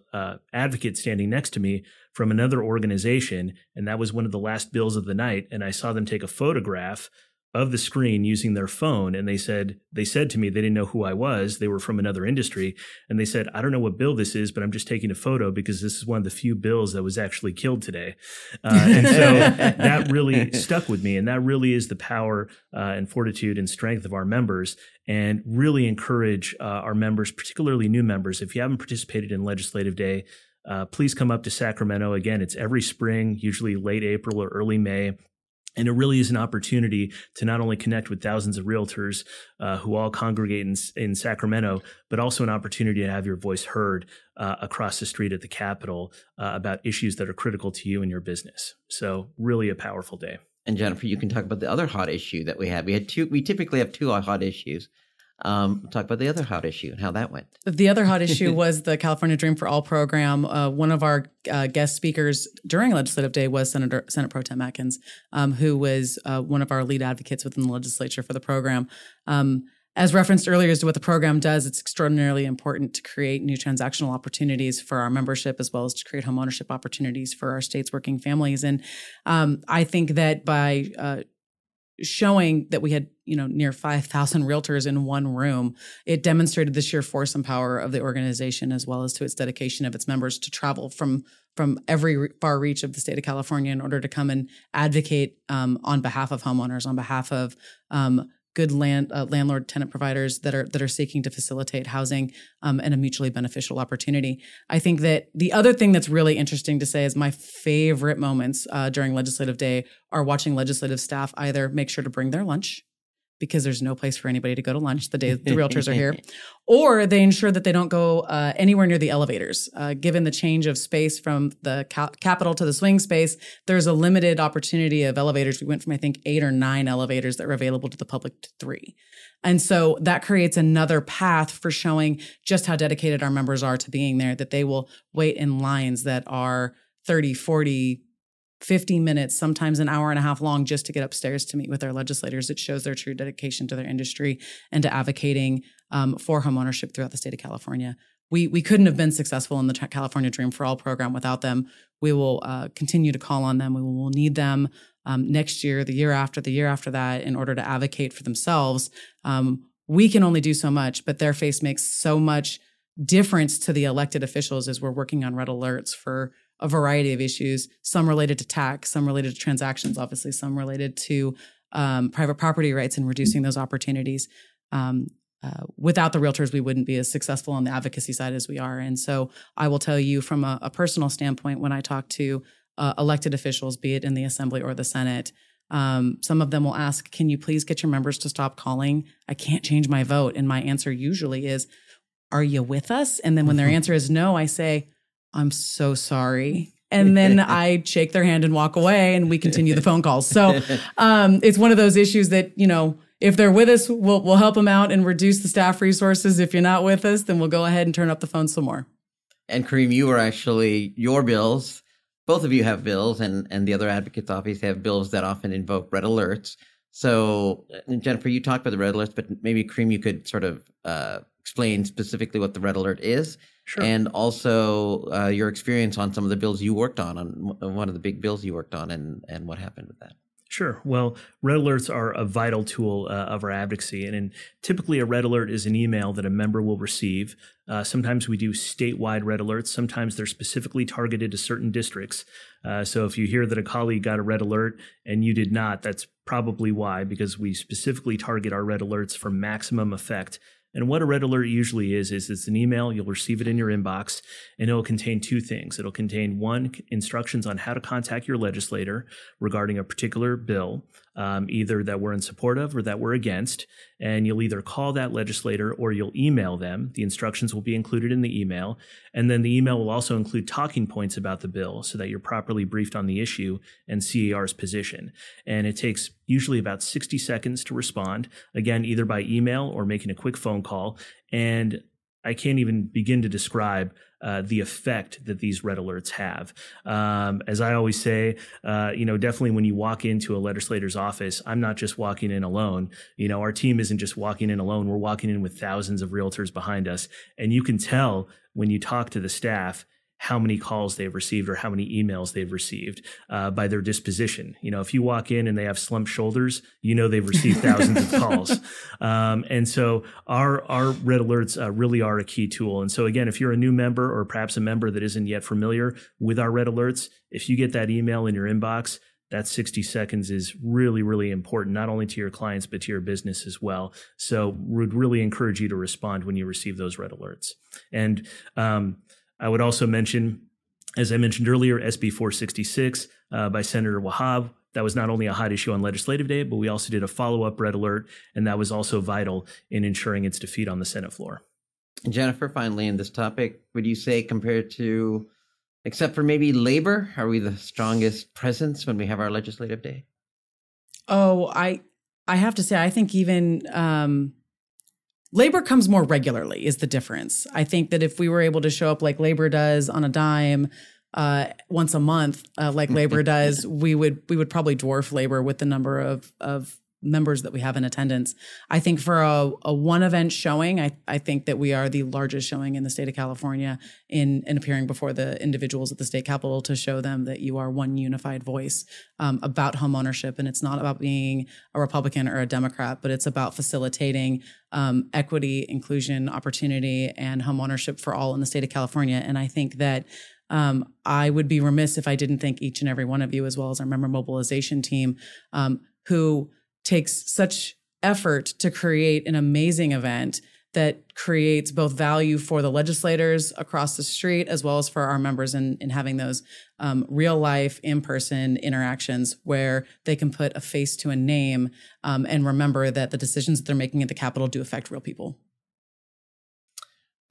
advocate standing next to me from another organization, and that was one of the last bills of the night. And I saw them take a photograph of the screen using their phone and they said they said to me they didn't know who I was they were from another industry and they said I don't know what bill this is but I'm just taking a photo because this is one of the few bills that was actually killed today. Uh, and so that really stuck with me and that really is the power uh, and fortitude and strength of our members and really encourage uh, our members particularly new members. If you haven't participated in legislative day uh, please come up to Sacramento. Again it's every spring usually late April or early May and it really is an opportunity to not only connect with thousands of realtors uh, who all congregate in, in, Sacramento, but also an opportunity to have your voice heard uh, across the street at the Capitol uh, about issues that are critical to you and your business. So, really a powerful day. And Jennifer, you can talk about the other hot issue that we had. We had two. We typically have two hot issues. Um, talk about the other hot issue and how that went. The other hot issue was the California Dream for All program. Uh, one of our uh, guest speakers during Legislative Day was Senator Senate Pro Tem Atkins, um, who was uh, one of our lead advocates within the legislature for the program. Um, as referenced earlier as to what the program does, it's extraordinarily important to create new transactional opportunities for our membership as well as to create homeownership opportunities for our state's working families. And um, I think that by uh, showing that we had you know near 5000 realtors in one room it demonstrated the sheer force and power of the organization as well as to its dedication of its members to travel from from every far reach of the state of california in order to come and advocate um, on behalf of homeowners on behalf of um, good land uh, landlord tenant providers that are that are seeking to facilitate housing um, and a mutually beneficial opportunity. I think that the other thing that's really interesting to say is my favorite moments uh, during legislative day are watching legislative staff either make sure to bring their lunch because there's no place for anybody to go to lunch the day the realtors are here, or they ensure that they don't go uh, anywhere near the elevators. Uh, given the change of space from the capitol to the swing space, there's a limited opportunity of elevators. We went from I think eight or nine elevators that were available to the public to three. And so that creates another path for showing just how dedicated our members are to being there, that they will wait in lines that are 30, 40, 50 minutes, sometimes an hour and a half long, just to get upstairs to meet with their legislators. It shows their true dedication to their industry and to advocating um, for homeownership throughout the state of California. We, we couldn't have been successful in the California Dream for All program without them. We will uh, continue to call on them. We will need them um, next year, the year after, the year after that, in order to advocate for themselves. Um, we can only do so much, but their face makes so much difference to the elected officials as we're working on red alerts for a variety of issues, some related to tax, some related to transactions, obviously, some related to um, private property rights and reducing those opportunities. Um, uh, without the realtors, we wouldn't be as successful on the advocacy side as we are. And so I will tell you from a, a personal standpoint, when I talk to uh, elected officials, be it in the assembly or the Senate, um, some of them will ask, Can you please get your members to stop calling? I can't change my vote. And my answer usually is, Are you with us? And then when their answer is no, I say, I'm so sorry. And then I shake their hand and walk away and we continue the phone calls. So um, it's one of those issues that, you know, if they're with us, we'll, we'll help them out and reduce the staff resources. If you're not with us, then we'll go ahead and turn up the phone some more. And Karim, you are actually your bills. Both of you have bills, and, and the other advocates obviously have bills that often invoke red alerts. So, Jennifer, you talked about the red alerts, but maybe Karim, you could sort of uh, explain specifically what the red alert is Sure. And also uh, your experience on some of the bills you worked on, on one of the big bills you worked on, and, and what happened with that. Sure. Well, red alerts are a vital tool uh, of our advocacy. And in, typically, a red alert is an email that a member will receive. Uh, sometimes we do statewide red alerts. Sometimes they're specifically targeted to certain districts. Uh, so if you hear that a colleague got a red alert and you did not, that's probably why, because we specifically target our red alerts for maximum effect and what a red alert usually is, is it's an email, you'll receive it in your inbox, and it'll contain two things. It'll contain one, instructions on how to contact your legislator regarding a particular bill, um, either that we're in support of or that we're against. And you'll either call that legislator or you'll email them. The instructions will be included in the email. And then the email will also include talking points about the bill so that you're properly briefed on the issue and CAR's position. And it takes usually about 60 seconds to respond, again, either by email or making a quick phone call. And I can't even begin to describe uh, the effect that these red alerts have. Um, as I always say, uh, you know, definitely when you walk into a legislator's office, I'm not just walking in alone. You know, our team isn't just walking in alone. We're walking in with thousands of realtors behind us. And you can tell when you talk to the staff how many calls they've received or how many emails they've received uh, by their disposition. You know, if you walk in and they have slumped shoulders, you know they've received thousands of calls. Um, and so our our red alerts uh, really are a key tool. And so again, if you're a new member or perhaps a member that isn't yet familiar with our red alerts, if you get that email in your inbox, that 60 seconds is really, really important, not only to your clients, but to your business as well. So, we'd really encourage you to respond when you receive those red alerts. And um, I would also mention, as I mentioned earlier, SB 466 uh, by Senator Wahab. That was not only a hot issue on legislative day, but we also did a follow up red alert, and that was also vital in ensuring its defeat on the Senate floor. Jennifer, finally, in this topic, would you say compared to, except for maybe labor, are we the strongest presence when we have our legislative day? Oh, I I have to say, I think even um, labor comes more regularly is the difference. I think that if we were able to show up like labor does on a dime uh, once a month, uh, like labor does, we would we would probably dwarf labor with the number of of members that we have in attendance. I think for a, a one event showing, I, I think that we are the largest showing in the state of California in, in appearing before the individuals at the state capitol to show them that you are one unified voice um, about home ownership. And it's not about being a Republican or a Democrat, but it's about facilitating um, equity, inclusion, opportunity, and home ownership for all in the state of California. And I think that um, I would be remiss if I didn't thank each and every one of you, as well as our member mobilization team, um, who takes such effort to create an amazing event that creates both value for the legislators across the street as well as for our members in, in having those um, real life in-person interactions where they can put a face to a name um, and remember that the decisions that they're making at the capitol do affect real people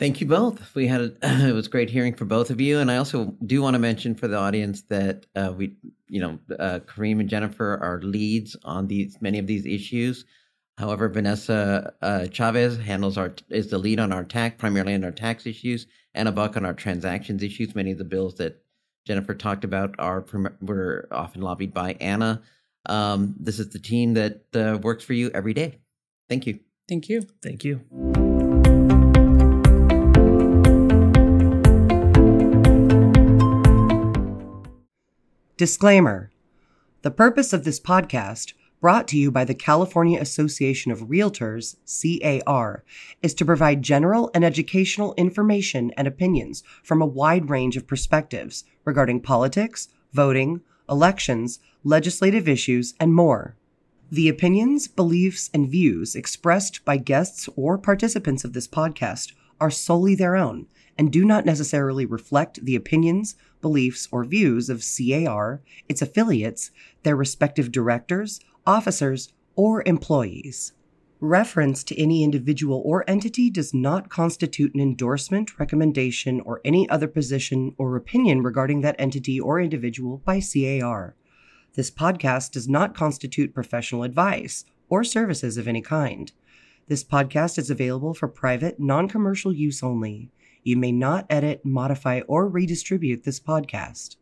Thank you both. We had a, it was great hearing from both of you, and I also do want to mention for the audience that uh, we, you know, uh, Karim and Jennifer are leads on these many of these issues. However, Vanessa uh, Chavez handles our is the lead on our tax, primarily on our tax issues, Anna Buck on our transactions issues. Many of the bills that Jennifer talked about are were often lobbied by Anna. Um, this is the team that uh, works for you every day. Thank you. Thank you. Thank you. Disclaimer The purpose of this podcast, brought to you by the California Association of Realtors, CAR, is to provide general and educational information and opinions from a wide range of perspectives regarding politics, voting, elections, legislative issues, and more. The opinions, beliefs, and views expressed by guests or participants of this podcast are solely their own and do not necessarily reflect the opinions, beliefs, or views of CAR, its affiliates, their respective directors, officers, or employees. Reference to any individual or entity does not constitute an endorsement, recommendation, or any other position or opinion regarding that entity or individual by CAR. This podcast does not constitute professional advice or services of any kind. This podcast is available for private, non commercial use only. You may not edit, modify, or redistribute this podcast.